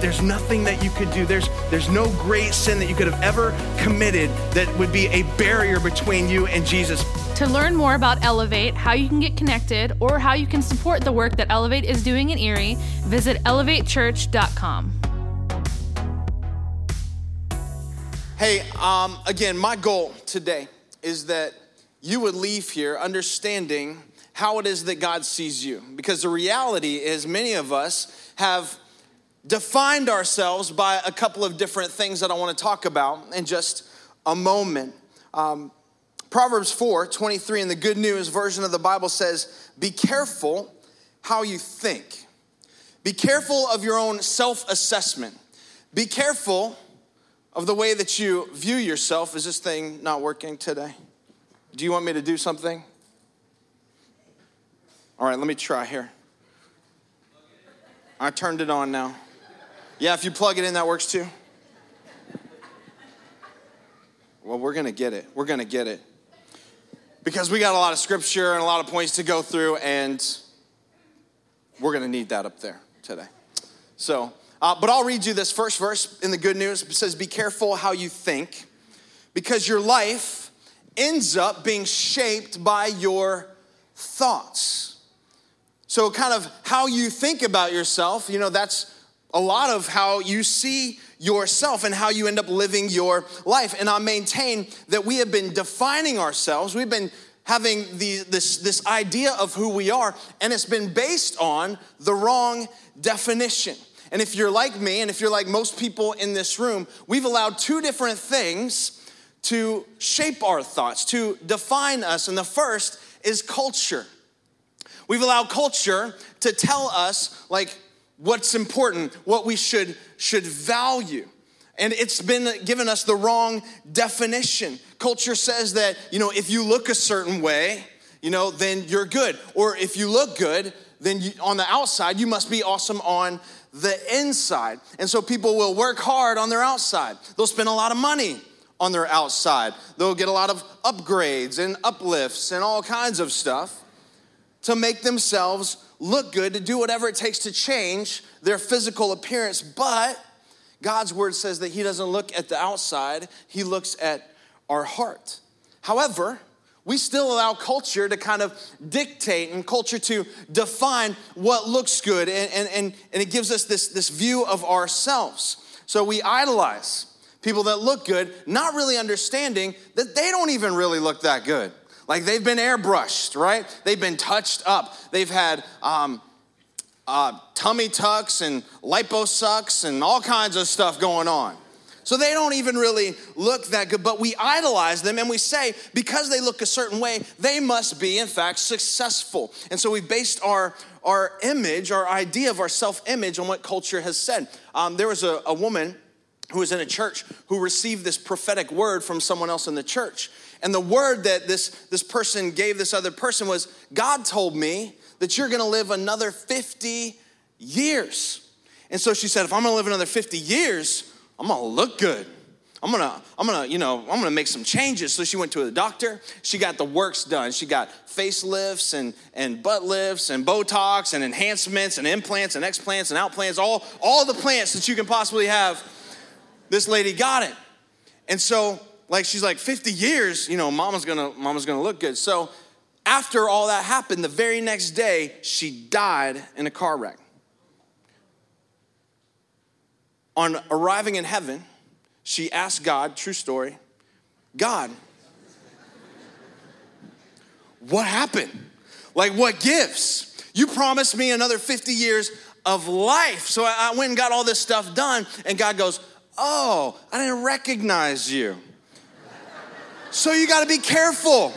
There's nothing that you could do. There's, there's no great sin that you could have ever committed that would be a barrier between you and Jesus. To learn more about Elevate, how you can get connected, or how you can support the work that Elevate is doing in Erie, visit elevatechurch.com. Hey, um, again, my goal today is that you would leave here understanding how it is that God sees you. Because the reality is, many of us have defined ourselves by a couple of different things that I want to talk about in just a moment. Um, Proverbs 4 23 in the Good News version of the Bible says, Be careful how you think. Be careful of your own self assessment. Be careful of the way that you view yourself. Is this thing not working today? Do you want me to do something? All right, let me try here. I turned it on now. Yeah, if you plug it in, that works too. Well, we're going to get it. We're going to get it. Because we got a lot of scripture and a lot of points to go through, and we're going to need that up there today. So, uh, but I'll read you this first verse in the good news. It says, Be careful how you think, because your life ends up being shaped by your thoughts. So, kind of how you think about yourself, you know, that's a lot of how you see yourself and how you end up living your life. And I maintain that we have been defining ourselves, we've been having the, this, this idea of who we are, and it's been based on the wrong definition. And if you're like me, and if you're like most people in this room, we've allowed two different things to shape our thoughts, to define us. And the first is culture. We've allowed culture to tell us, like, what's important, what we should, should value. And it's been given us the wrong definition. Culture says that, you know, if you look a certain way, you know, then you're good. Or if you look good, then you, on the outside, you must be awesome on the inside. And so people will work hard on their outside. They'll spend a lot of money on their outside. They'll get a lot of upgrades and uplifts and all kinds of stuff to make themselves look good, to do whatever it takes to change their physical appearance. But God's word says that He doesn't look at the outside, He looks at our heart. However, we still allow culture to kind of dictate and culture to define what looks good, and, and, and, and it gives us this, this view of ourselves. So we idolize people that look good, not really understanding that they don't even really look that good. Like they've been airbrushed, right? They've been touched up. They've had um, uh, tummy tucks and liposucks and all kinds of stuff going on. So they don't even really look that good, but we idolize them and we say because they look a certain way, they must be, in fact, successful. And so we based our, our image, our idea of our self image on what culture has said. Um, there was a, a woman who was in a church who received this prophetic word from someone else in the church. And the word that this, this person gave this other person was God told me that you're gonna live another 50 years. And so she said, if I'm gonna live another 50 years, I'm gonna look good. I'm gonna, I'm gonna, you know, I'm gonna make some changes. So she went to the doctor. She got the works done. She got facelifts and, and butt lifts and Botox and enhancements and implants and explants and outplants, all, all the plants that you can possibly have. This lady got it. And so like she's like 50 years, you know, mama's gonna mama's gonna look good. So after all that happened, the very next day, she died in a car wreck. On arriving in heaven, she asked God, true story, God, what happened? Like, what gives? You promised me another 50 years of life. So I went and got all this stuff done, and God goes, Oh, I didn't recognize you. So you got to be careful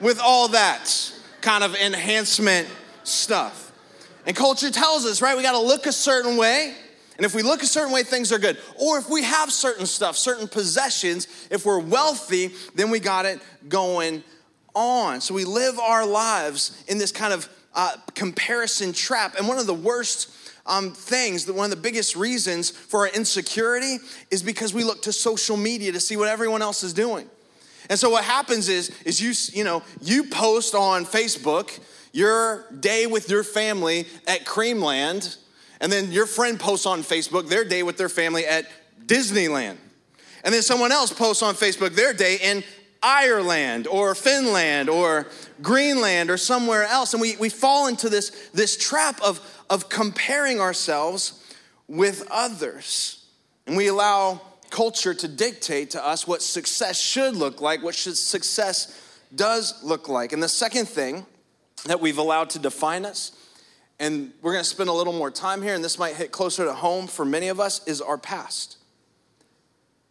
with all that kind of enhancement stuff. And culture tells us, right, we got to look a certain way. And if we look a certain way, things are good. Or if we have certain stuff, certain possessions, if we're wealthy, then we got it going on. So we live our lives in this kind of uh, comparison trap. And one of the worst um, things, that one of the biggest reasons for our insecurity is because we look to social media to see what everyone else is doing. And so what happens is, is you, you know, you post on Facebook your day with your family at Creamland, and then your friend posts on Facebook their day with their family at Disneyland. And then someone else posts on Facebook their day in Ireland or Finland or Greenland or somewhere else. And we, we fall into this, this trap of, of comparing ourselves with others. And we allow culture to dictate to us what success should look like, what should success does look like. And the second thing that we've allowed to define us, and we're gonna spend a little more time here, and this might hit closer to home for many of us, is our past.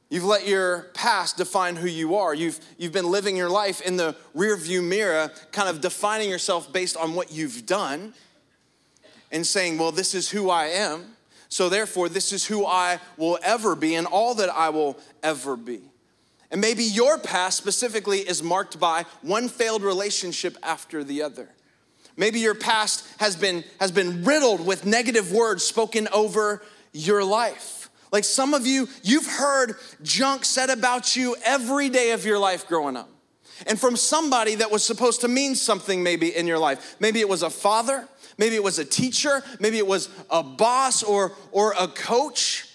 You've let your past define who you are. You've, you've been living your life in the rearview mirror, kind of defining yourself based on what you've done and saying, well, this is who I am. So therefore, this is who I will ever be and all that I will ever be. And maybe your past specifically is marked by one failed relationship after the other. Maybe your past has been, has been riddled with negative words spoken over your life. Like some of you, you've heard junk said about you every day of your life growing up. And from somebody that was supposed to mean something maybe in your life. Maybe it was a father, maybe it was a teacher, maybe it was a boss or, or a coach.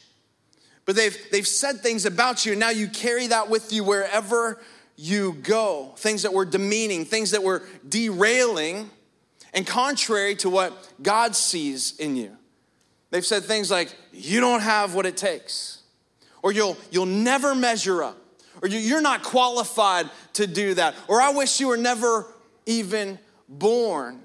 But they've, they've said things about you, and now you carry that with you wherever you go. Things that were demeaning, things that were derailing, and contrary to what God sees in you. They've said things like, you don't have what it takes, or you'll, you'll never measure up, or you're not qualified to do that, or I wish you were never even born.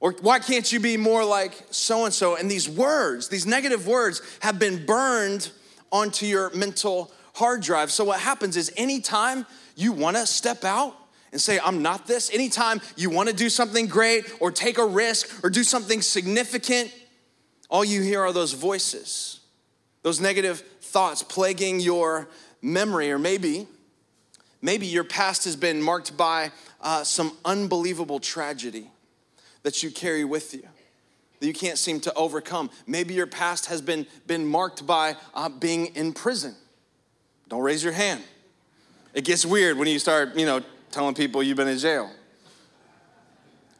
Or why can't you be more like so and so? And these words, these negative words, have been burned onto your mental hard drive. So what happens is anytime you wanna step out and say, I'm not this, anytime you wanna do something great or take a risk or do something significant, all you hear are those voices, those negative thoughts plaguing your memory, or maybe, maybe your past has been marked by uh, some unbelievable tragedy that you carry with you that you can't seem to overcome. Maybe your past has been, been marked by uh, being in prison. Don't raise your hand. It gets weird when you start, you know, telling people you've been in jail.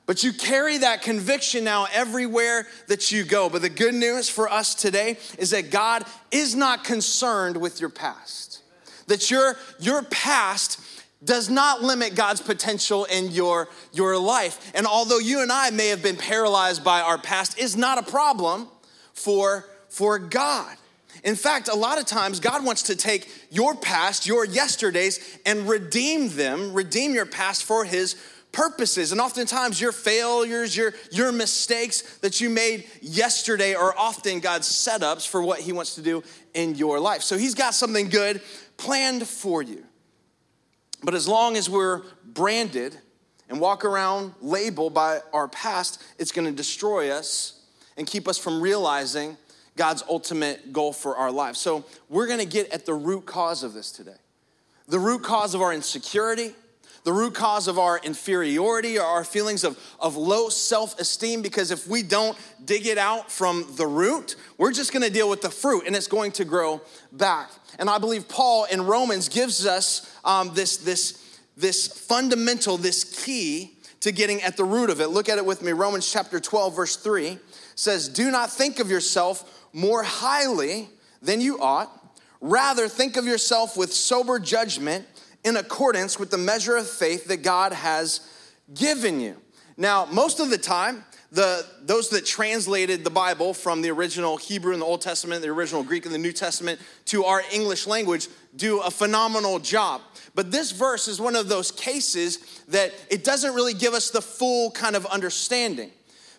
But you carry that conviction now everywhere that you go. But the good news for us today is that God is not concerned with your past. That your, your past does not limit God's potential in your, your life. And although you and I may have been paralyzed by our past, is not a problem for, for God. In fact, a lot of times God wants to take your past, your yesterdays, and redeem them, redeem your past for His purposes. And oftentimes, your failures, your, your mistakes that you made yesterday are often God's setups for what He wants to do in your life. So He's got something good planned for you. But as long as we're branded and walk around labeled by our past, it's gonna destroy us and keep us from realizing God's ultimate goal for our lives. So we're gonna get at the root cause of this today. The root cause of our insecurity, the root cause of our inferiority or our feelings of, of low self esteem, because if we don't dig it out from the root, we're just gonna deal with the fruit and it's going to grow back. And I believe Paul in Romans gives us um, this, this, this fundamental, this key to getting at the root of it. Look at it with me. Romans chapter 12, verse 3 says, Do not think of yourself more highly than you ought. Rather, think of yourself with sober judgment in accordance with the measure of faith that God has given you. Now, most of the time, the, those that translated the Bible from the original Hebrew in the Old Testament, the original Greek in the New Testament to our English language do a phenomenal job. But this verse is one of those cases that it doesn't really give us the full kind of understanding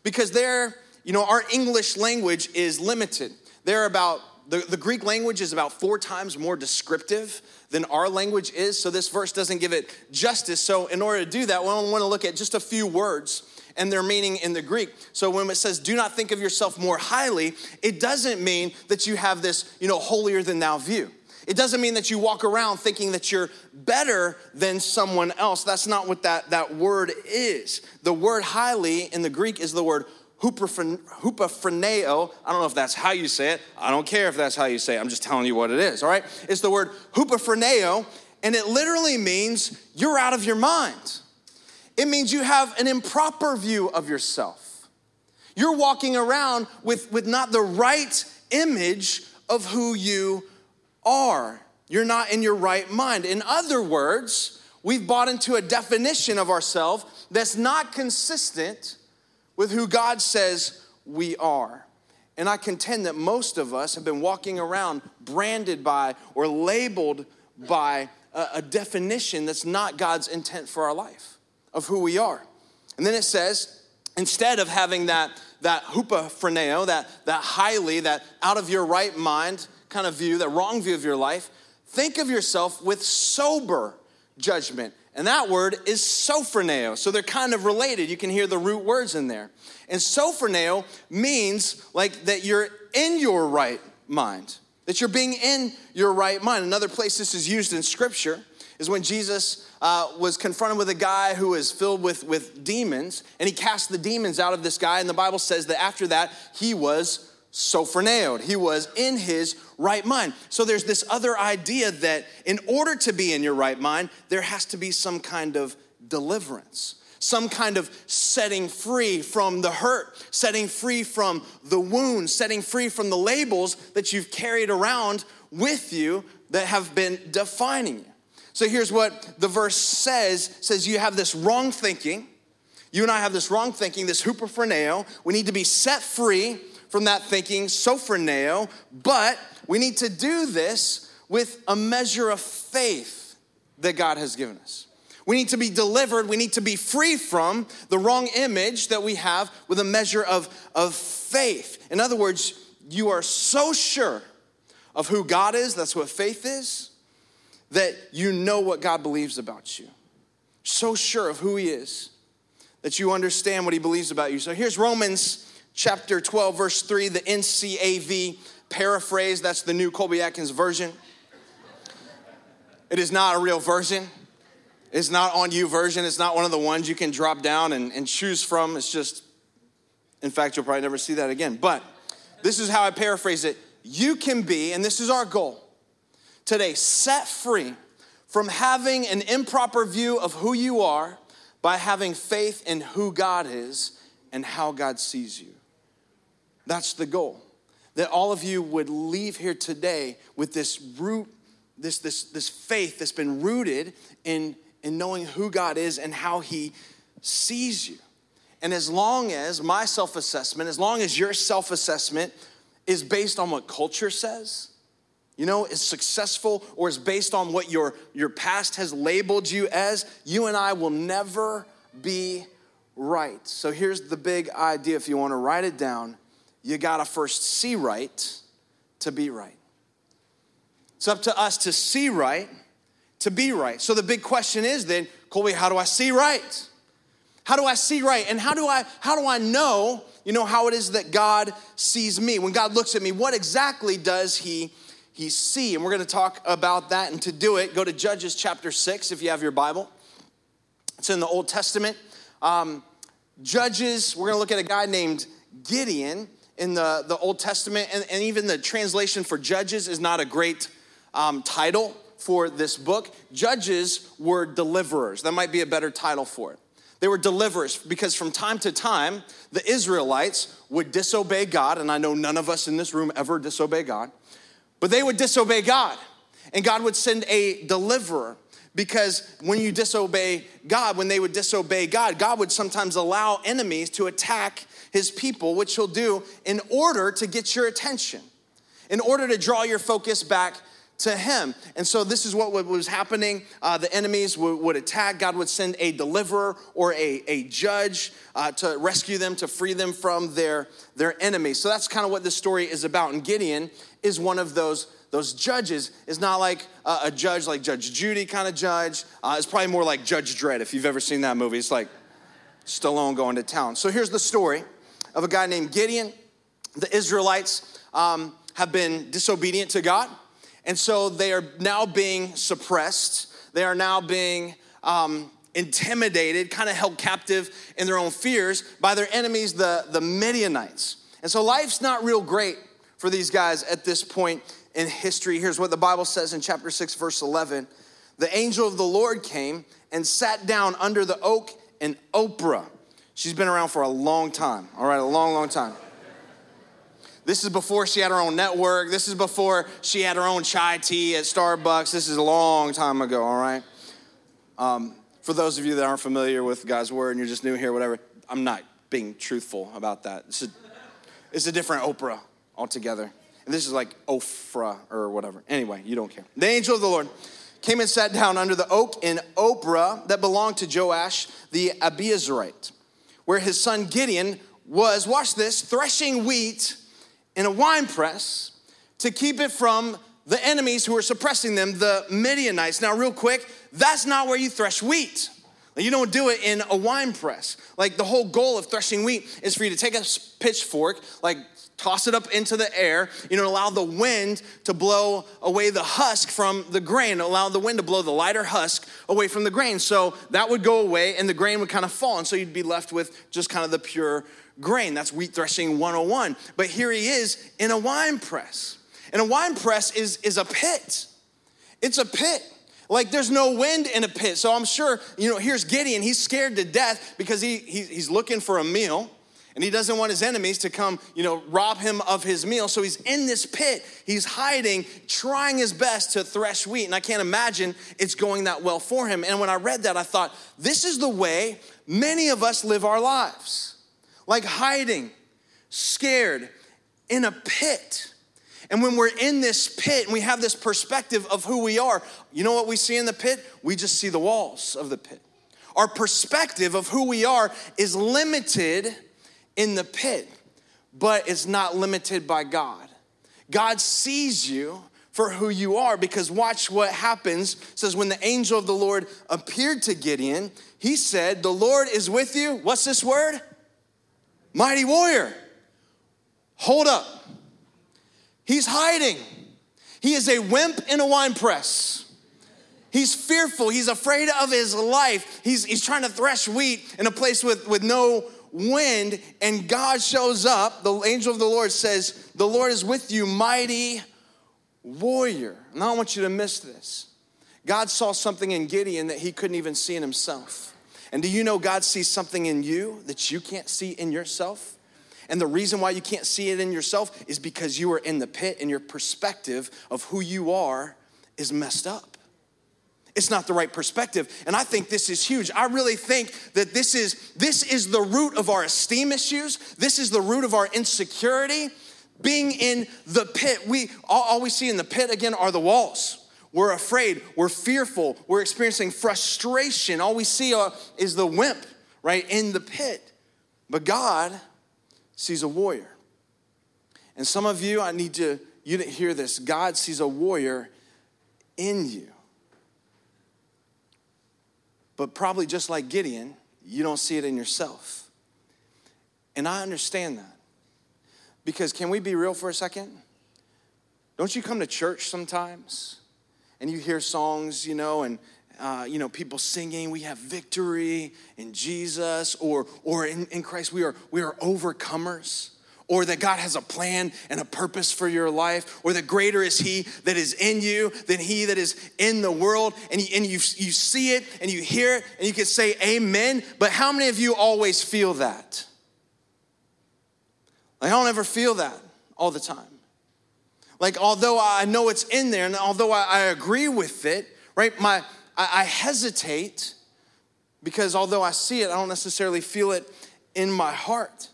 because there, you know, our English language is limited. There are about the, the Greek language is about four times more descriptive than our language is, so this verse doesn't give it justice. So, in order to do that, we want to look at just a few words and their meaning in the Greek. So when it says do not think of yourself more highly, it doesn't mean that you have this, you know, holier than thou view. It doesn't mean that you walk around thinking that you're better than someone else. That's not what that, that word is. The word highly in the Greek is the word hupophreneo. I don't know if that's how you say it. I don't care if that's how you say it. I'm just telling you what it is, all right? It's the word hupophreneo, and it literally means you're out of your mind. It means you have an improper view of yourself. You're walking around with, with not the right image of who you are. You're not in your right mind. In other words, we've bought into a definition of ourselves that's not consistent with who God says we are. And I contend that most of us have been walking around branded by or labeled by a, a definition that's not God's intent for our life of who we are. And then it says, instead of having that, that hupophreneo, that, that highly, that out of your right mind kind of view, that wrong view of your life, think of yourself with sober judgment. And that word is sophroneo. So they're kind of related. You can hear the root words in there. And sophroneo means like that you're in your right mind, that you're being in your right mind. Another place this is used in scripture is when Jesus uh, was confronted with a guy who was filled with, with demons, and he cast the demons out of this guy. And the Bible says that after that, he was sophroneoed. He was in his right mind. So there's this other idea that in order to be in your right mind, there has to be some kind of deliverance. Some kind of setting free from the hurt, setting free from the wounds, setting free from the labels that you've carried around with you that have been defining you. So here's what the verse says says you have this wrong thinking. You and I have this wrong thinking, this hupophreneo. We need to be set free from that thinking, sophroneo, but we need to do this with a measure of faith that God has given us. We need to be delivered. We need to be free from the wrong image that we have with a measure of, of faith. In other words, you are so sure of who God is, that's what faith is, that you know what God believes about you. So sure of who He is that you understand what He believes about you. So here's Romans chapter 12, verse 3, the NCAV paraphrase. That's the new Colby Atkins version. It is not a real version. It's not on YouVersion. It's not one of the ones you can drop down and, and choose from. It's just, in fact, you'll probably never see that again. But this is how I paraphrase it. You can be, and this is our goal today, set free from having an improper view of who you are by having faith in who God is and how God sees you. That's the goal. That all of you would leave here today with this root, this, this, this faith that's been rooted in, in knowing who God is and how He sees you. And as long as my self assessment, as long as your self assessment is based on what culture says, you know, is successful or is based on what your, your past has labeled you as, you and I will never be right. So here's the big idea if you want to write it down you got to first see right to be right. It's up to us to see right to be right. So the big question is then, Colby, how do I see right? How do I see right? And how do I how do I know, you know, how it is that God sees me? When God looks at me, what exactly does he he see? And we're going to talk about that and to do it, go to Judges chapter 6 if you have your Bible. It's in the Old Testament. Um, Judges, we're going to look at a guy named Gideon in the, the Old Testament, and, and even the translation for Judges is not a great um, title for this book. Judges were deliverers. That might be a better title for it. They were deliverers because from time to time, the Israelites would disobey God, and I know none of us in this room ever disobey God, but they would disobey God, and God would send a deliverer because when you disobey God, when they would disobey God, God would sometimes allow enemies to attack his people, which he'll do in order to get your attention, in order to draw your focus back to him. And so this is what was happening. Uh, the enemies would, would, attack. God would send a deliverer or a, a judge uh, to rescue them, to free them from their, their enemies. So that's kind of what this story is about. And Gideon is one of those those judges is not like a, judge like Judge Judy kind of judge. Uh, it's probably more like Judge Dredd if you've ever seen that movie. It's like Stallone going to town. So here's the story of a guy named Gideon. The Israelites um, have been disobedient to God, and so they are now being suppressed. They are now being um, intimidated, kind of held captive in their own fears by their enemies, the, the Midianites. And so life's not real great for these guys at this point in history. Here's what the Bible says in chapter 6, verse 11 The angel of the Lord came and sat down under the oak in Oprah. She's been around for a long time, all right, a long, long time. This is before she had her own network. This is before she had her own chai tea at Starbucks. This is a long time ago, all right? Um, for those of you that aren't familiar with God's word and you're just new here, whatever, I'm not being truthful about that. It's a, it's a different Oprah altogether. And this is like Ophrah or whatever. Anyway, you don't care. The angel of the Lord came and sat down under the oak in Oprah that belonged to Joash the Abiezrite, where his son Gideon was, watch this, threshing wheat in a wine press to keep it from the enemies who are suppressing them, the Midianites. Now, real quick, that's not where you thresh wheat. You don't do it in a wine press. Like the whole goal of threshing wheat is for you to take a pitchfork, like toss it up into the air, you know, allow the wind to blow away the husk from the grain, allow the wind to blow the lighter husk away from the grain. So that would go away and the grain would kind of fall. And so you'd be left with just kind of the pure grain. That's wheat threshing 101. But here he is in a wine press. And a wine press is, is a pit. It's a pit. Like there's no wind in a pit. So I'm sure, you know, here's Gideon. He's scared to death because he, he he's looking for a meal and he doesn't want his enemies to come, you know, rob him of his meal. So he's in this pit. He's hiding, trying his best to thresh wheat. And I can't imagine it's going that well for him. And when I read that, I thought, this is the way many of us live our lives like hiding, scared, in a pit. And when we're in this pit and we have this perspective of who we are, you know what we see in the pit? We just see the walls of the pit. Our perspective of who we are is limited in the pit, but it's not limited by God. God sees you for who you are because watch what happens it says when the angel of the lord appeared to gideon he said the lord is with you what's this word mighty warrior hold up he's hiding he is a wimp in a wine press He's fearful. He's afraid of his life. He's, he's trying to thresh wheat in a place with, with no wind, and God shows up. The angel of the Lord says, The Lord is with you, mighty warrior. And I want you to miss this. God saw something in Gideon that he couldn't even see in himself. And do you know God sees something in you that you can't see in yourself? And the reason why you can't see it in yourself is because you are in the pit and your perspective of who you are is messed up. It's not the right perspective. And I think this is huge. I really think that this is this is the root of our esteem issues. This is the root of our insecurity. Being in the pit. We all, all we see in the pit again are the walls. We're afraid, we're fearful, we're experiencing frustration. All we see is the wimp, right, in the pit. But God sees a warrior. And some of you, I need to, you didn't hear this. God sees a warrior in you. But probably just like Gideon, you don't see it in yourself. And I understand that. Because can we be real for a second? Don't you come to church sometimes and you hear songs, you know, and uh, you know, people singing, we have victory in Jesus, or or in, in Christ, we are we are overcomers or that God has a plan and a purpose for your life, or that greater is He that is in you than He that is in the world. And, you, and you, you see it and you hear it and you can say amen. But how many of you always feel that? Like, I don't ever feel that all the time. Like, although I know it's in there and although I, I agree with it, right, my, I, I hesitate because although I see it, I don't necessarily feel it in my heart.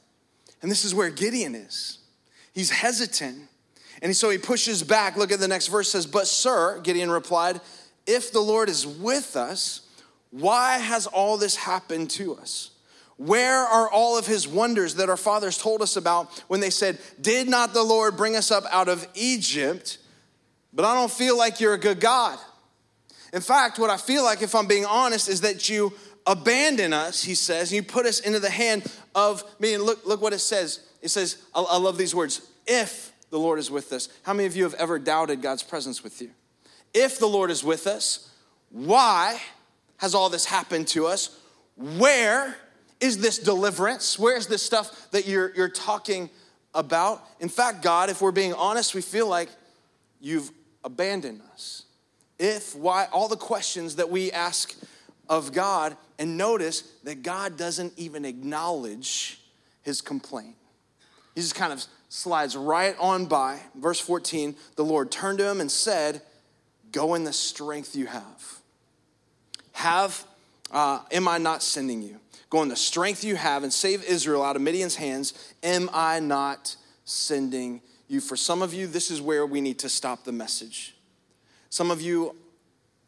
And this is where Gideon is. He's hesitant. And so he pushes back. Look at the next verse says, But sir, Gideon replied, if the Lord is with us, why has all this happened to us? Where are all of his wonders that our fathers told us about when they said, Did not the Lord bring us up out of Egypt? But I don't feel like you're a good God. In fact, what I feel like, if I'm being honest, is that you abandon us, he says, and you put us into the hand of me. And look, look what it says. It says, I, I love these words. If the Lord is with us. How many of you have ever doubted God's presence with you? If the Lord is with us, why has all this happened to us? Where is this deliverance? Where is this stuff that you're, you're talking about? In fact, God, if we're being honest, we feel like you've abandoned us. If, why, all the questions that we ask of God, and notice that God doesn't even acknowledge his complaint. He just kind of slides right on by. Verse 14 the Lord turned to him and said, Go in the strength you have. Have, uh, am I not sending you? Go in the strength you have and save Israel out of Midian's hands. Am I not sending you? For some of you, this is where we need to stop the message. Some of you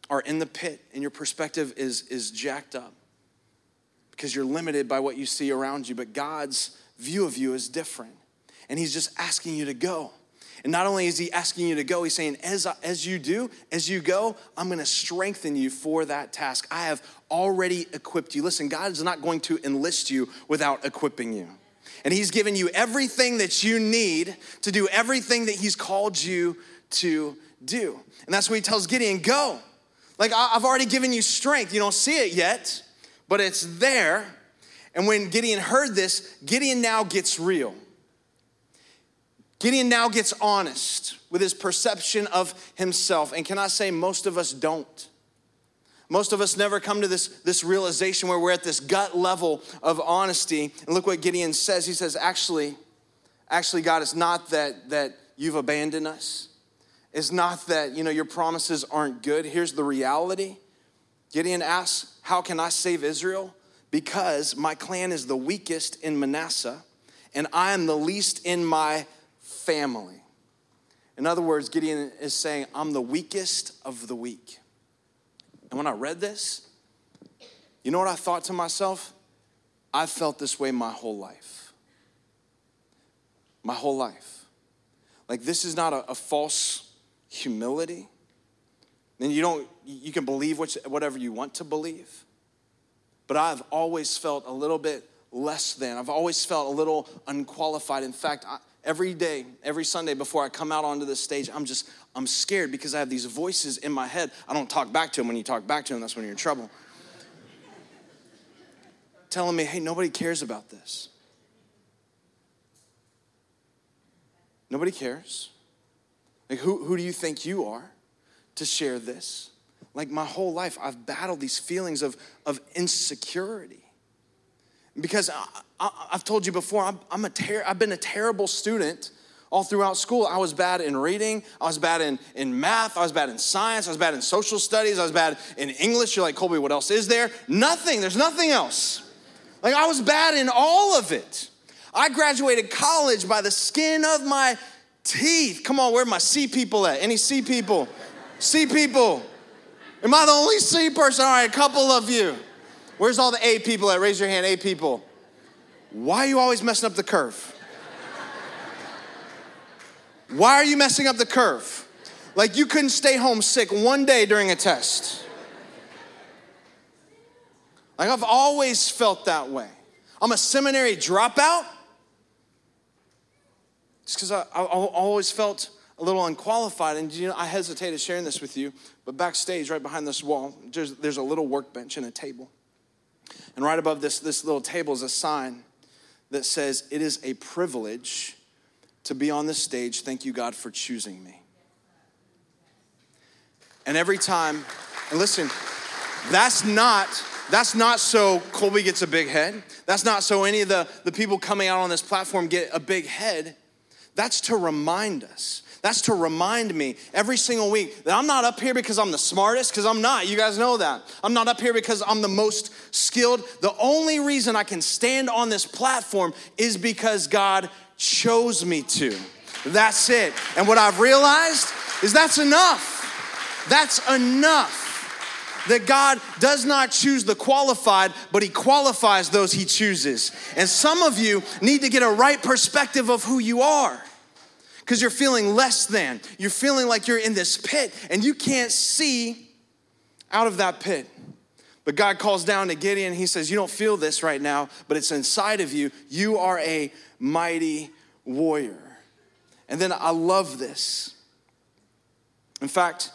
are in the pit and your perspective is, is jacked up because you're limited by what you see around you, but God's view of you is different. And He's just asking you to go. And not only is he asking you to go, he's saying, as, as you do, as you go, I'm gonna strengthen you for that task. I have already equipped you. Listen, God is not going to enlist you without equipping you. And he's given you everything that you need to do everything that he's called you to do. And that's what he tells Gideon go. Like, I've already given you strength. You don't see it yet, but it's there. And when Gideon heard this, Gideon now gets real. Gideon now gets honest with his perception of himself. And can I say, most of us don't. Most of us never come to this, this realization where we're at this gut level of honesty. And look what Gideon says. He says, actually, actually, God, it's not that, that you've abandoned us. It's not that, you know, your promises aren't good. Here's the reality. Gideon asks, How can I save Israel? Because my clan is the weakest in Manasseh, and I am the least in my family. In other words, Gideon is saying, I'm the weakest of the weak. And when I read this, you know what I thought to myself? I felt this way my whole life. My whole life. Like, this is not a, a false humility. Then you don't, you can believe whatever you want to believe. But I've always felt a little bit less than. I've always felt a little unqualified. In fact, I, every day, every Sunday before I come out onto the stage, I'm just, I'm scared because I have these voices in my head. I don't talk back to them. When you talk back to them, that's when you're in trouble. Telling me, hey, nobody cares about this. Nobody cares. Like, who, who do you think you are to share this? Like, my whole life, I've battled these feelings of, of insecurity. Because I, have told you before, I'm, I'm a ter- I've been a terrible student all throughout school. I was bad in reading, I was bad in, in math, I was bad in science, I was bad in social studies, I was bad in English. You're like, Colby, what else is there? Nothing, there's nothing else. Like, I was bad in all of it. I graduated college by the skin of my teeth. Come on, where are my C people at? Any C people? C people. Am I the only C person? All right, a couple of you. Where's all the A people at? Raise your hand, A people. Why are you always messing up the curve? Why are you messing up the curve? Like you couldn't stay home sick one day during a test. Like I've always felt that way. I'm a seminary dropout just because I, I, I, always felt a little unqualified. And you know, I hesitated sharing this with you, but backstage, right behind this wall, there's, there's a little workbench and a table. And right above this, this little table is a sign that says, It is a privilege to be on this stage. Thank you, God, for choosing me. And every time, and listen, that's not that's not so Colby gets a big head. That's not so any of the, the people coming out on this platform get a big head. That's to remind us that's to remind me every single week that I'm not up here because I'm the smartest, because I'm not. You guys know that. I'm not up here because I'm the most skilled. The only reason I can stand on this platform is because God chose me to. That's it. And what I've realized is that's enough. That's enough. That God does not choose the qualified, but He qualifies those He chooses. And some of you need to get a right perspective of who you are because you're feeling less than. You're feeling like you're in this pit and you can't see out of that pit. But God calls down to Gideon. He says, You don't feel this right now, but it's inside of you. You are a mighty warrior. And then I love this. In fact,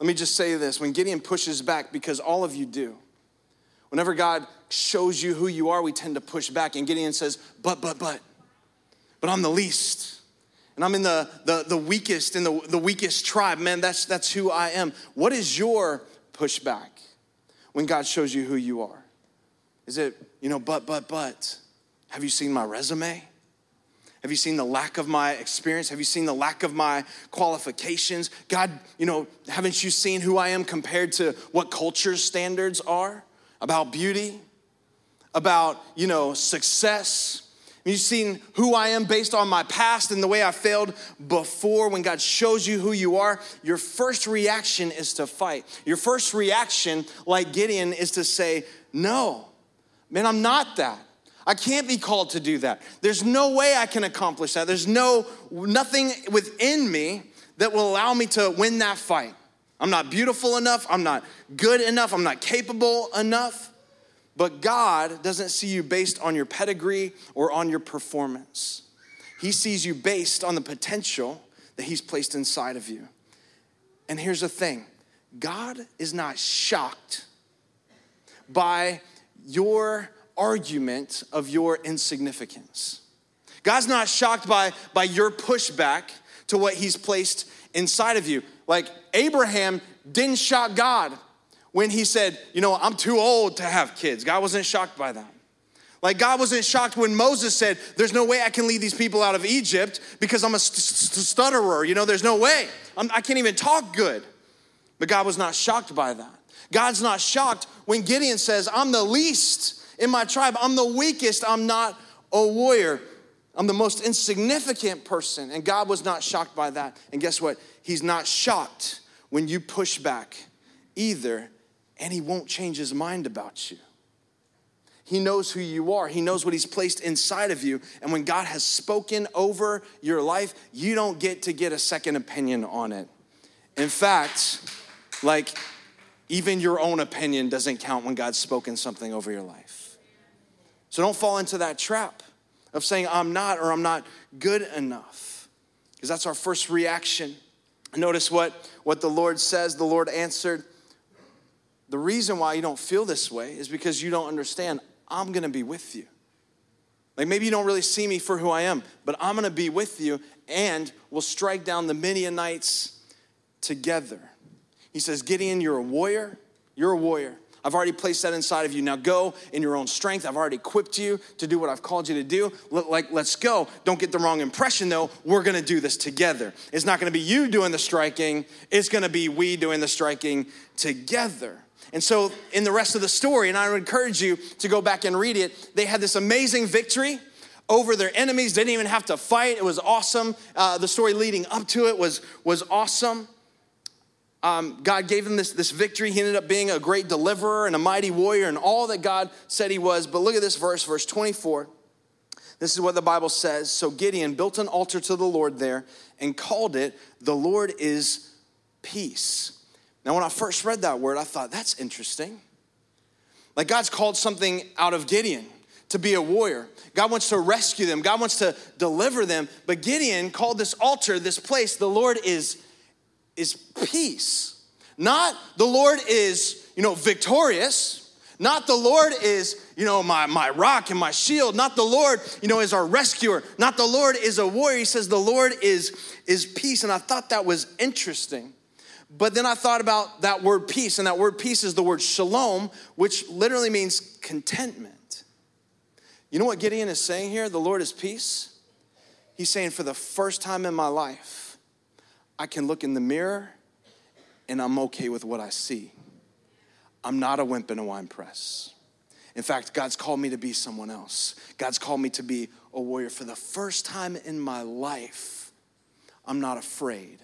let me just say this when Gideon pushes back, because all of you do, whenever God shows you who you are, we tend to push back. And Gideon says, But, but, but, but I'm the least. And I'm in the, the, the weakest, in the, the weakest tribe. Man, that's, that's who I am. What is your pushback when God shows you who you are? Is it, you know, but, but, but, have you seen my resume? Have you seen the lack of my experience? Have you seen the lack of my qualifications? God, you know, haven't you seen who I am compared to what culture's standards are about beauty, about, you know, success? You've seen who I am based on my past and the way I failed before. When God shows you who you are, your first reaction is to fight. Your first reaction, like Gideon, is to say, No, man, I'm not that. I can't be called to do that. There's no way I can accomplish that. There's no nothing within me that will allow me to win that fight. I'm not beautiful enough, I'm not good enough, I'm not capable enough. But God doesn't see you based on your pedigree or on your performance. He sees you based on the potential that He's placed inside of you. And here's the thing God is not shocked by your argument of your insignificance. God's not shocked by, by your pushback to what he's placed inside of you. Like Abraham didn't shock God when he said, You know, I'm too old to have kids. God wasn't shocked by that. Like God wasn't shocked when Moses said, There's no way I can lead these people out of Egypt because I'm a st- st- stutterer. You know, there's no way. I'm, I can't even talk good. But God was not shocked by that. God's not shocked when Gideon says, I'm the least in my tribe. I'm the weakest. I'm not a warrior. I'm the most insignificant person. And God was not shocked by that. And guess what? He's not shocked when you push back either, and He won't change His mind about you. He knows who you are. He knows what He's placed inside of you. And when God has spoken over your life, you don't get to get a second opinion on it. In fact, like, even your own opinion doesn't count when God's spoken something over your life. So don't fall into that trap of saying, I'm not or I'm not good enough. Because that's our first reaction. Notice what, what the Lord says. The Lord answered, The reason why you don't feel this way is because you don't understand I'm gonna be with you. Like maybe you don't really see me for who I am, but I'm gonna be with you and we'll strike down the Midianites together. He says, Gideon, you're a warrior. You're a warrior. I've already placed that inside of you. Now go in your own strength. I've already equipped you to do what I've called you to do. Like, let's go. Don't get the wrong impression though. We're gonna do this together. It's not gonna be you doing the striking, it's gonna be we doing the striking together. And so, in the rest of the story, and I would encourage you to go back and read it, they had this amazing victory over their enemies. They didn't even have to fight. It was awesome. Uh, the story leading up to it was, was awesome um, God gave him this, this victory. He ended up being a great deliverer and a mighty warrior and all that God said he was. But look at this verse, verse 24. This is what the Bible says. So Gideon built an altar to the Lord there and called it, The Lord is Peace. Now, when I first read that word, I thought, that's interesting. Like God's called something out of Gideon to be a warrior. God wants to rescue them, God wants to deliver them. But Gideon called this altar, this place, the Lord is is peace. Not the Lord is, you know, victorious. Not the Lord is, you know, my, my rock and my shield. Not the Lord, you know, is our rescuer. Not the Lord is a warrior. He says the Lord is, is peace. And I thought that was interesting. But then I thought about that word peace, and that word peace is the word shalom, which literally means contentment. You know what Gideon is saying here? The Lord is peace. He's saying, for the first time in my life, I can look in the mirror and I'm okay with what I see. I'm not a wimp in a wine press. In fact, God's called me to be someone else. God's called me to be a warrior. For the first time in my life, I'm not afraid.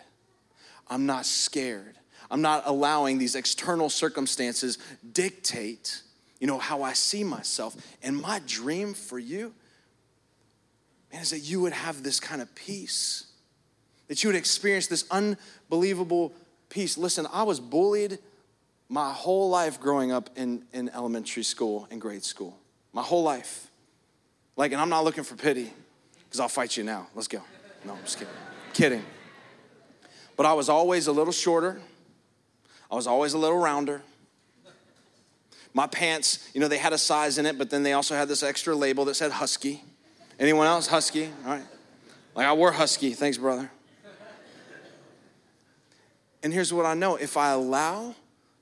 I'm not scared. I'm not allowing these external circumstances dictate, you know, how I see myself. And my dream for you, man, is that you would have this kind of peace that you would experience this unbelievable peace. Listen, I was bullied my whole life growing up in, in elementary school and grade school. My whole life. Like, and I'm not looking for pity, because I'll fight you now. Let's go. No, I'm just kidding. kidding. But I was always a little shorter. I was always a little rounder. My pants, you know, they had a size in it, but then they also had this extra label that said husky. Anyone else? Husky? All right. Like I wore husky. Thanks, brother. And here's what I know if I allow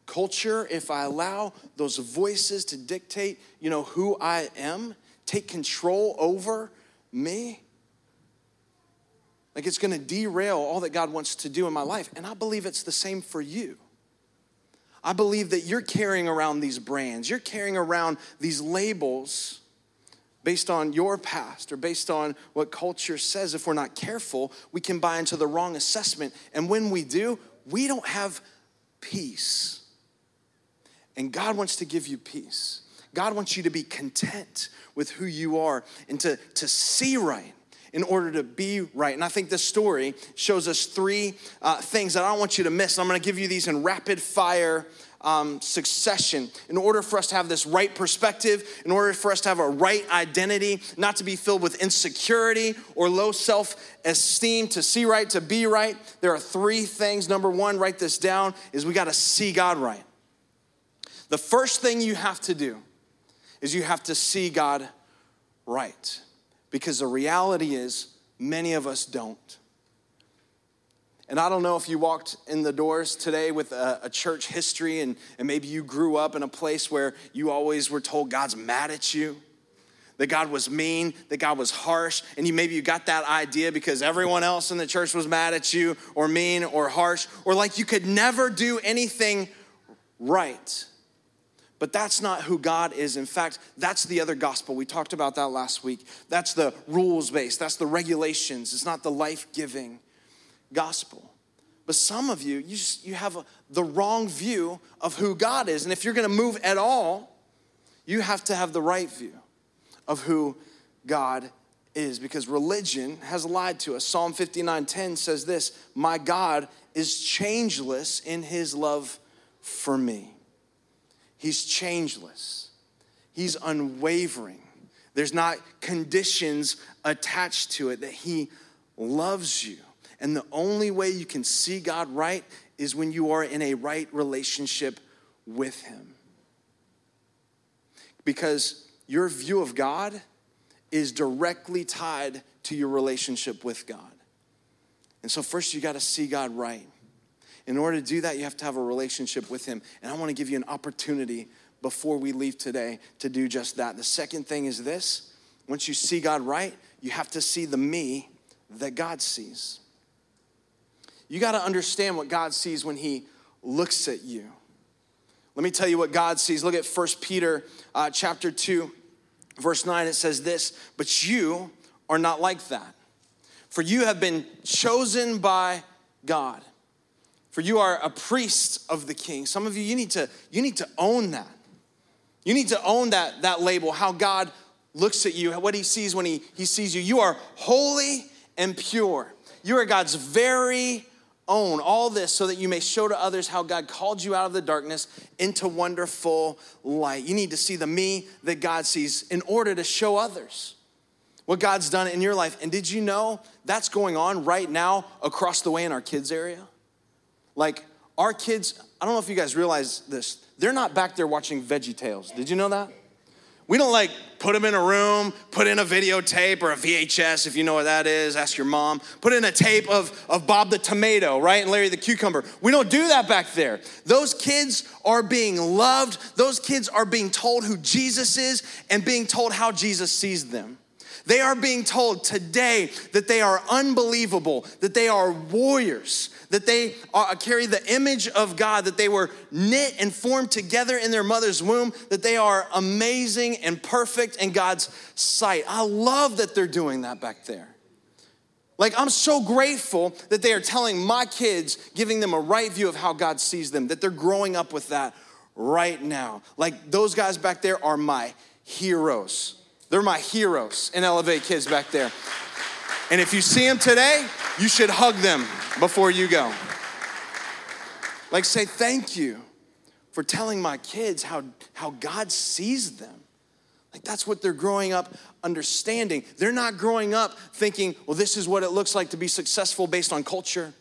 culture, if I allow those voices to dictate, you know, who I am, take control over me, like it's going to derail all that God wants to do in my life. And I believe it's the same for you. I believe that you're carrying around these brands, you're carrying around these labels based on your past or based on what culture says. If we're not careful, we can buy into the wrong assessment. And when we do, we don't have peace. And God wants to give you peace. God wants you to be content with who you are and to, to see right in order to be right. And I think this story shows us three uh, things that I don't want you to miss. And I'm going to give you these in rapid fire um, succession in order for us to have this right perspective, in order for us to have a right identity, not to be filled with insecurity or low self esteem, to see right, to be right. There are three things. Number one, write this down, is we got to see God right. The first thing you have to do is you have to see God right. Because the reality is, many of us don't. And I don't know if you walked in the doors today with a, a, church history and, and maybe you grew up in a place where you always were told God's mad at you, that God was mean, that God was harsh, and you maybe you got that idea because everyone else in the church was mad at you or mean or harsh, or like you could never do anything right. But that's not who God is. In fact, that's the other gospel. We talked about that last week. That's the rules based, that's the regulations. It's not the life giving gospel. But some of you, you, just, you have a, the wrong view of who God is. And if you're gonna move at all, you have to have the right view of who God is because religion has lied to us. Psalm 59:10 says this, "My God is changeless in his love for me." He's changeless, He's unwavering. There's not conditions attached to it, that He loves you. And the only way you can see God right is when you are in a right relationship with Him. Because your view of God is directly tied to your relationship with God. And so, first, you got to see God right. In order to do that, you have to have a relationship with Him. And I want to give you an opportunity before we leave today to do just that. The second thing is this once you see God right, you have to see the me that God sees. You got to understand what God sees when He looks at you. Let me tell you what God sees. Look at 1 Peter uh, chapter 2, verse 9. It says this, but you are not like that. For you have been chosen by God for you are a priest of the king. Some of you, you need to, you need to own that. You need to own that, that label, how God looks at you, what he sees when he, he sees you. You are holy and pure. You are God's very own. All this so that you may show to others how God called you out of the darkness into wonderful light. You need to see the me that God sees in order to show others what God's done in your life. And did you know that's going on right now across the way in our kids' area? Like our kids, I don't know if you guys realize this, they're not back there watching Veggie Tales. Did you know that? We don't like put them in a room, put in a videotape or a VHS, if you know what that is, ask your mom. Put in a tape of, of Bob the Tomato, right? And Larry the Cucumber. We don't do that back there. Those kids are being loved, those kids are being told who Jesus is and being told how Jesus sees them. They are being told today that they are unbelievable, that they are warriors, that they are, uh, carry the image of God, that they were knit and formed together in their mother's womb, that they are amazing and perfect in God's sight. I love that they're doing that back there. Like, I'm so grateful that they are telling my kids, giving them a right view of how God sees them, that they're growing up with that right now. Like, those guys back there are my heroes. They're my heroes in Elevate Kids back there. And if you see them today, you should hug them before you go. Like, say thank you for telling my kids how, how God sees them. Like that's what they're growing up understanding. They're not growing up thinking, well, this is what it looks like to be successful based on culture.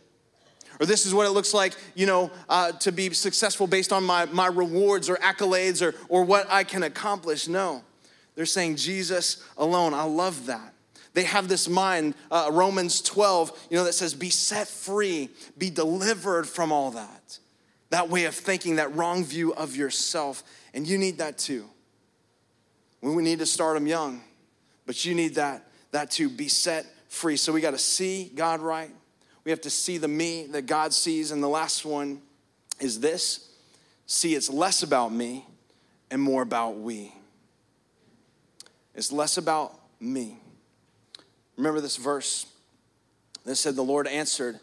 Or this is what it looks like, you know, uh, to be successful based on my, my rewards or accolades or, or what I can accomplish. No. They're saying Jesus alone. I love that. They have this mind, uh, Romans 12, you know, that says, be set free, be delivered from all that. That way of thinking, that wrong view of yourself. And you need that too. We need to start them young, but you need that, that to be set free. So we got to see God right. We have to see the me that God sees. And the last one is this see, it's less about me and more about we. It's less about me. Remember this verse that said, The Lord answered,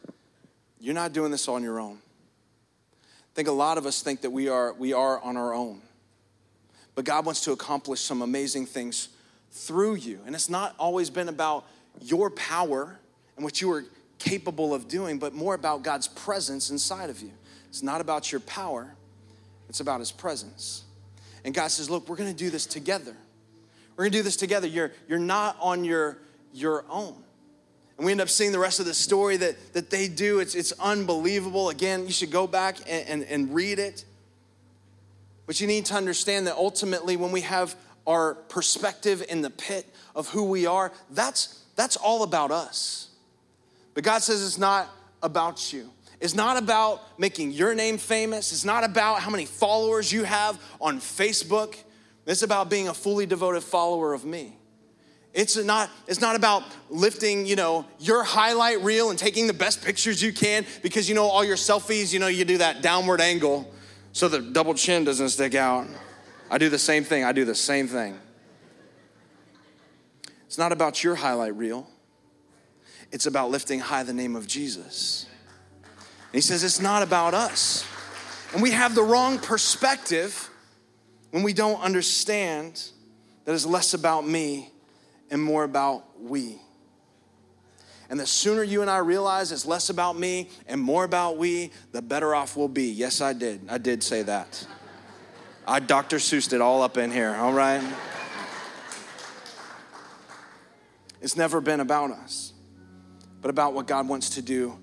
You're not doing this on your own. I think a lot of us think that we are, we are on our own. But God wants to accomplish some amazing things through you. And it's not always been about your power and what you are capable of doing, but more about God's presence inside of you. It's not about your power, it's about His presence. And God says, Look, we're gonna do this together. We're gonna do this together. You're, you're not on your, your own. And we end up seeing the rest of the story that, that they do. It's, it's unbelievable. Again, you should go back and, and, and read it. But you need to understand that ultimately, when we have our perspective in the pit of who we are, that's, that's all about us. But God says it's not about you. It's not about making your name famous. It's not about how many followers you have on Facebook. It's about being a fully devoted follower of me. It's not, it's not about lifting, you know, your highlight reel and taking the best pictures you can because you know all your selfies, you know, you do that downward angle so the double chin doesn't stick out. I do the same thing. I do the same thing. It's not about your highlight reel. It's about lifting high the name of Jesus. And he says it's not about us. And we have the wrong perspective when we don't understand that it's less about me and more about we. And the sooner you and I realize it's less about me and more about we, the better off we'll be. Yes, I did. I did say that. I Dr. Seussed it all up in here, all right? It's never been about us, but about what God wants to do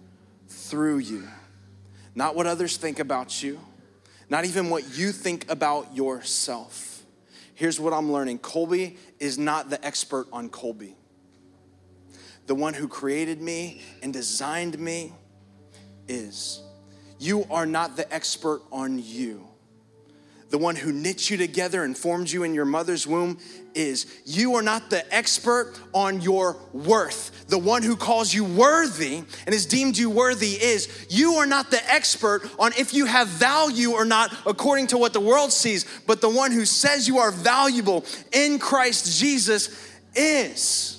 through you. Not what others think about you, not even what you think about yourself. Here's what I'm learning Colby is not the expert on Colby the one who created me and designed me, is. You are not the expert on you. The one who knit you together and formed you in your mother's womb is. You are not the expert on your worth. The one who calls you worthy and has deemed you worthy is. You are not the expert on if you have value or not according to what the world sees, but the one who says you are valuable in Christ Jesus is.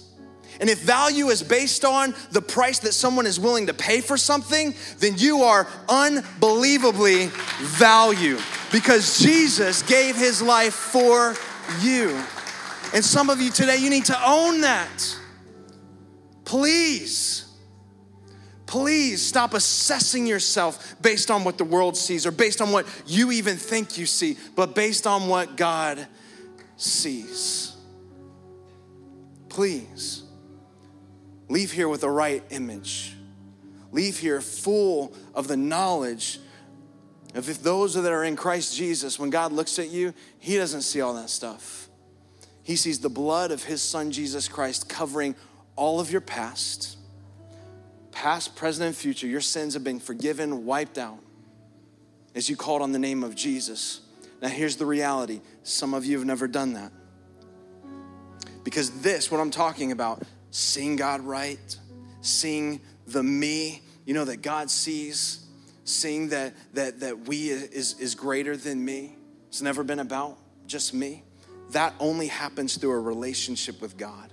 And if value is based on the price that someone is willing to pay for something, then you are unbelievably valued because Jesus gave his life for you. And some of you today, you need to own that. Please. Please stop assessing yourself based on what the world sees or based on what you even think you see, but based on what God sees. Please. Leave here with the right image. Leave here full of the knowledge of if those that are in Christ Jesus, when God looks at you, He doesn't see all that stuff. He sees the blood of His Son, Jesus Christ, covering all of your past, past, present, and future. Your sins have been forgiven, wiped out as you called on the name of Jesus. Now, here's the reality some of you have never done that. Because this, what I'm talking about, seeing God right, seeing the me, you know, that God sees, seeing that that that we is is greater than me. It's never been about just me. That only happens through a relationship with God.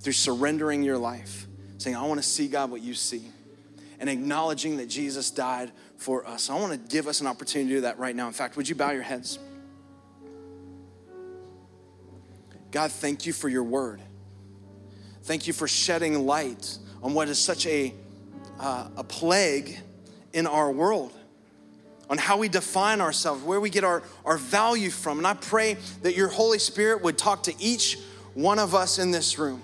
Through surrendering your life, saying, I want to see God what you see, and acknowledging that Jesus died for us. I want to give us an opportunity to do that right now. In fact, would you bow your heads? God, thank you for your word. Thank you for shedding light on what is such a, uh, a plague in our world. On how we define ourselves, where we get our, our value from. And I pray that your Holy Spirit would talk to each one of us in this room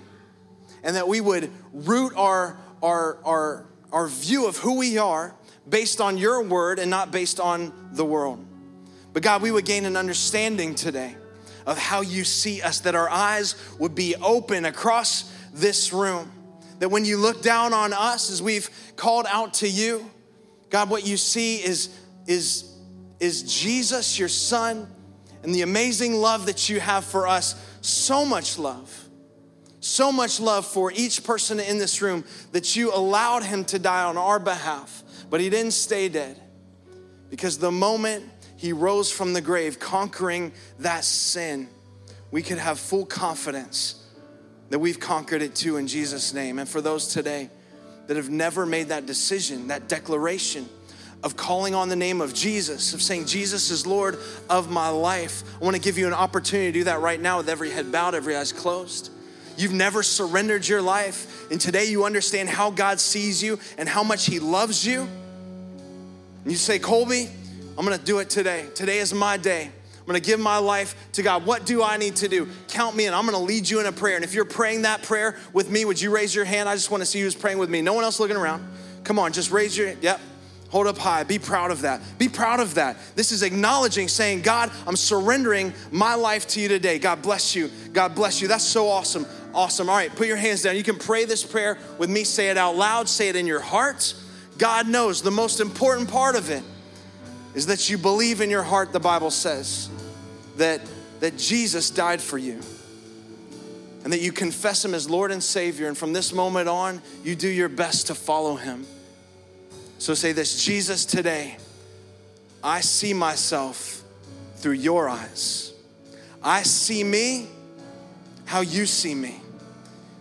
and that we would root our, our, our, our view of who we are based on your word and not based on the world. But God, we would gain an understanding today of how you see us, that our eyes would be open across this room. That when you look down on us as we've called out to you, God, what you see is, is, is Jesus, your son, and the amazing love that you have for us. So much love. So much love for each person in this room that you allowed him to die on our behalf, but he didn't stay dead. Because the moment he rose from the grave, conquering that sin, we could have full confidence that we've conquered it too in Jesus' name. And for those today that have never made that decision, that declaration of calling on the name of Jesus, of saying, Jesus is Lord of my life, I wanna give you an opportunity to do that right now with every head bowed, every eyes closed. You've never surrendered your life, and today you understand how God sees you and how much He loves you. And you say, Colby, I'm gonna do it today. Today is my day. I'm gonna give my life to God. What do I need to do? Count me in. I'm gonna lead you in a prayer. And if you're praying that prayer with me, would you raise your hand? I just wanna see who's praying with me. No one else looking around. Come on, just raise your, hand. yep. Hold up high. Be proud of that. Be proud of that. This is acknowledging, saying, God, I'm surrendering my life to you today. God bless you. God bless you. That's so awesome. Awesome. All right, put your hands down. You can pray this prayer with me. Say it out loud. Say it in your heart. God knows the most important part of it is that you believe in your heart, the Bible says, that, that Jesus died for you. And that you confess him as Lord and Savior. And from this moment on, you do your best to follow him. So say this Jesus, today, I see myself through your eyes. I see me how you see me.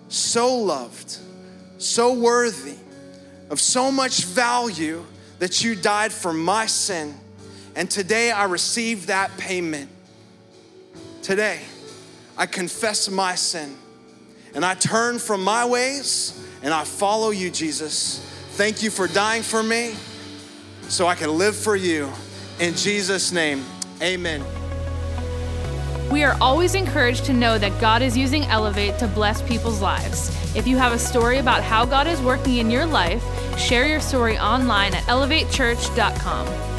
So loved, so worthy, of so much value that you died for my sin and today I receive that payment. Today, I confess my sin and I turn from my ways and I follow you, Jesus. Thank you for dying for me so I can live for you. In Jesus' name, amen. We are always encouraged to know that God is using Elevate to bless people's lives. If you have a story about how God is working in your life, share your story online at elevatechurch.com.